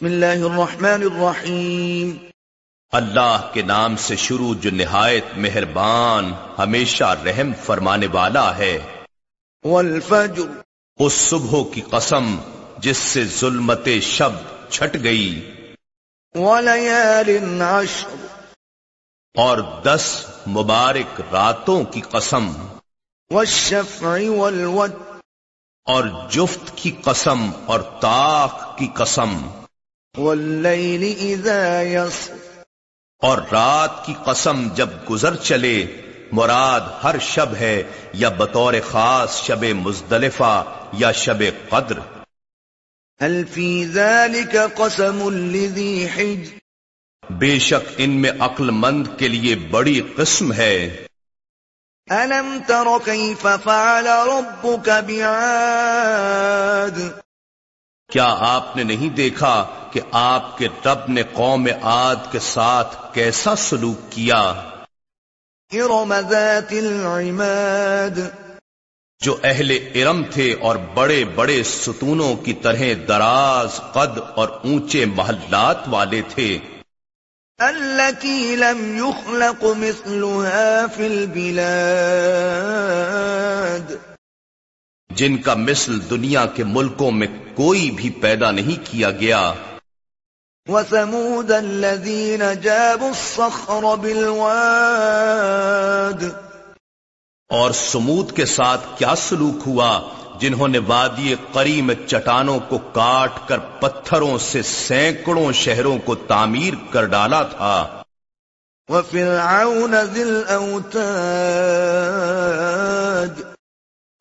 بسم اللہ الرحمن الرحیم۔ اللہ کے نام سے شروع جو نہایت مہربان ہمیشہ رحم فرمانے والا ہے۔ والفجر۔ اس صبح کی قسم جس سے ظلمت شب چھٹ گئی۔ ولیال عشر۔ اور دس مبارک راتوں کی قسم۔ والشفع والود۔ اور جفت کی قسم اور طاق کی قسم۔ اور رات کی قسم جب گزر چلے مراد ہر شب ہے یا بطور خاص شب مزدلفہ یا شب قدر۔ ذلك قسم لذي حجر بے شک ان میں عقل مند کے لیے بڑی قسم ہے۔ ألم تر كيف فعل ربك بعاد؟ کیا آپ نے نہیں دیکھا کہ آپ کے رب نے قوم عاد کے ساتھ کیسا سلوک کیا؟ إرم ذات العماد. جو اہل ارم تھے اور بڑے بڑے ستونوں کی طرح دراز قد اور اونچے محلات والے تھے۔ التي لم يخلق مثلها في البلاد. جن کا مثل دنیا کے ملکوں میں کوئی بھی پیدا نہیں کیا گیا۔ وثمود الذين جابوا الصخر بالواد. اور سمود کے ساتھ کیا سلوک ہوا جنہوں نے وادی قری میں چٹانوں کو کاٹ کر پتھروں سے سینکڑوں شہروں کو تعمیر کر ڈالا تھا؟ وفرعون ذي الاوتاد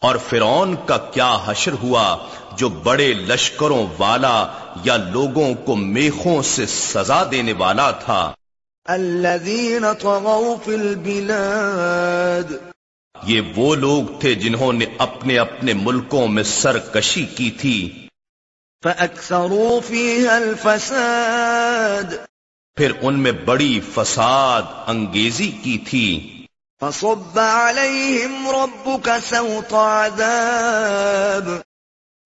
اور فرعون کا کیا حشر ہوا جو بڑے لشکروں والا یا لوگوں کو میخوں سے سزا دینے والا تھا؟ الذين طغوا في البلاد. یہ وہ لوگ تھے جنہوں نے اپنے اپنے ملکوں میں سرکشی کی تھی۔ فأكثروا فيها الفساد. پھر ان میں بڑی فساد انگیزی کی تھی۔ فصب عليهم ربك سوط عذاب۔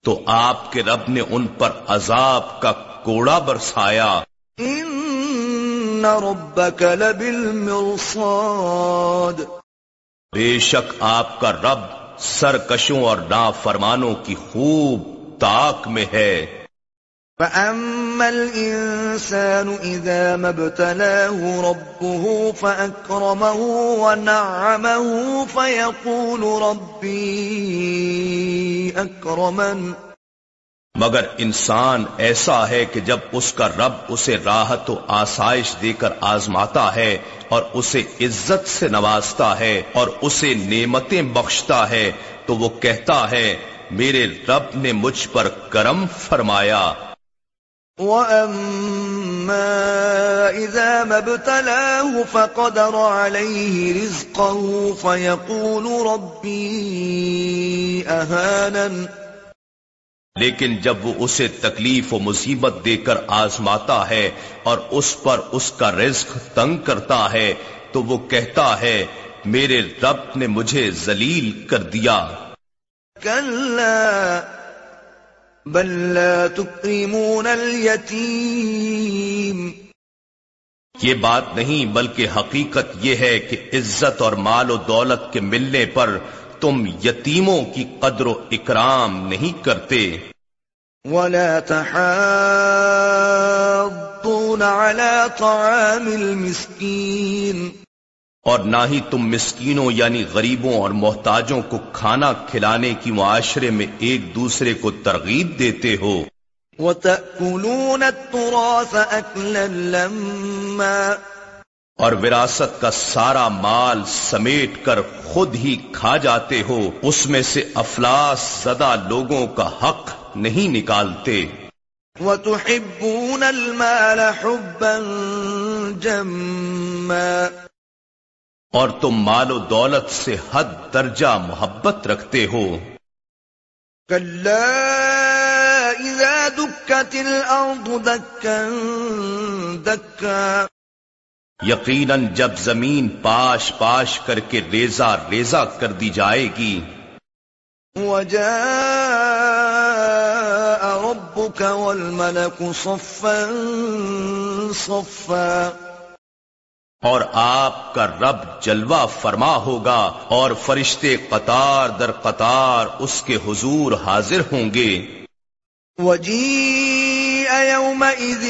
تو آپ کے رب نے ان پر عذاب کا کوڑا برسایا۔ ان ربك لبالمرصاد۔ بے شک آپ کا رب سرکشوں اور نافرمانوں کی خوب تاک میں ہے۔ فأما الإنسان إذا ما ابتلاه ربه فأكرمه ونعمه فيقول ربي أكرمن مگر انسان ایسا ہے کہ جب اس کا رب اسے راحت و آسائش دے کر آزماتا ہے اور اسے عزت سے نوازتا ہے اور اسے نعمتیں بخشتا ہے، تو وہ کہتا ہے، میرے رب نے مجھ پر کرم فرمایا۔ وأما إذا ما ابتلاه فقدر عليه رزقه فيقول ربي أهانن لیکن جب وہ اسے تکلیف و مصیبت دے کر آزماتا ہے اور اس پر اس کا رزق تنگ کرتا ہے تو وہ کہتا ہے میرے رب نے مجھے ذلیل کر دیا۔ كلا بل لا تكرمون اليتيم۔ یہ بات نہیں بلکہ حقیقت یہ ہے کہ عزت اور مال و دولت کے ملنے پر تم یتیموں کی قدر و اکرام نہیں کرتے۔ ولا تحاضون على طعام المسكين۔ اور نہ ہی تم مسکینوں یعنی غریبوں اور محتاجوں کو کھانا کھلانے کی معاشرے میں ایک دوسرے کو ترغیب دیتے ہو۔ وتأكلون التراث أكلا لما۔ اور وراثت کا سارا مال سمیٹ کر خود ہی کھا جاتے ہو اس میں سے افلاس زدہ لوگوں کا حق نہیں نکالتے۔ وتحبون المال حبا جما۔ اور تم مال و دولت سے حد درجہ محبت رکھتے ہو۔ كلا دكت دكا دكا یقیناً جب زمین پاش پاش کر کے ریزہ ریزہ کر دی جائے گی۔ وجاء وربك والملك صفا صفا۔ اور آپ کا رب جلوہ فرما ہوگا اور فرشتے قطار در قطار اس کے حضور حاضر ہوں گے۔ وجيء يومئذ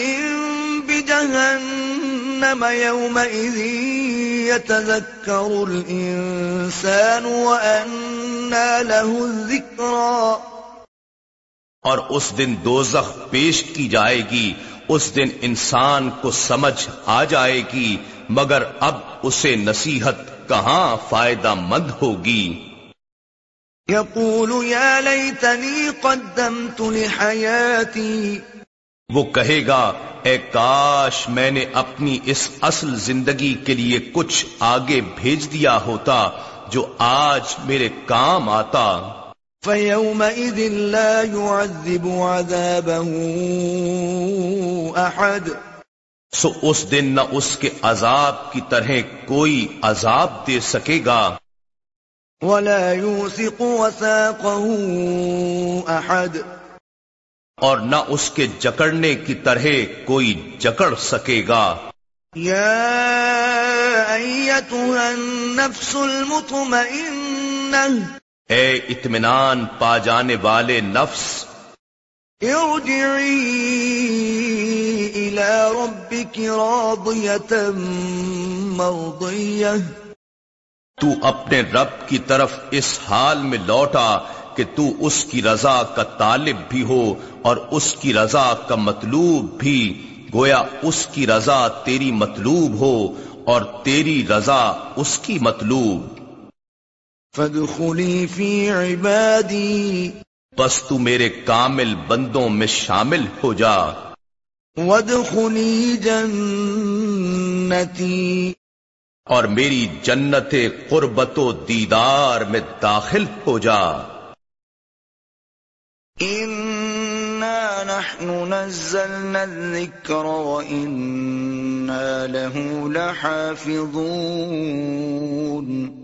يومئذ يتذكر الإنسان وأنى له الذكرى اور اس دن دوزخ پیش کی جائے گی اس دن انسان کو سمجھ آ جائے گی مگر اب اسے نصیحت کہاں فائدہ مند ہوگی؟ يقول يا ليتني قدمت لحياتي وہ کہے گا اے کاش میں نے اپنی اس اصل زندگی کے لیے کچھ آگے بھیج دیا ہوتا جو آج میرے کام آتا۔ فيومئذ لا يعذب عذابه أحد سو اس دن نہ اس کے عذاب کی طرح کوئی عذاب دے سکے گا۔ ولا يوثق وثاقه أحد اور نہ اس کے جکڑنے کی طرح کوئی جکڑ سکے گا۔ يا أيتها النفس المطمئنة اے اطمینان پا جانے والے نفس۔ ارجعي إلى ربك راضية مرضية تو اپنے رب کی طرف اس حال میں لوٹا کہ تو اس کی رضا کا طالب بھی ہو اور اس کی رضا کا مطلوب بھی۔ گویا اس کی رضا تیری مطلوب ہو اور تیری رضا اس کی مطلوب۔ فادخلي في عبادي بس تو میرے کامل بندوں میں شامل ہو جا۔ وادخلي جنتي اور میری جنت قربت و دیدار میں داخل ہو جا۔ إنا نحن نزلنا وإنا له لحافظون۔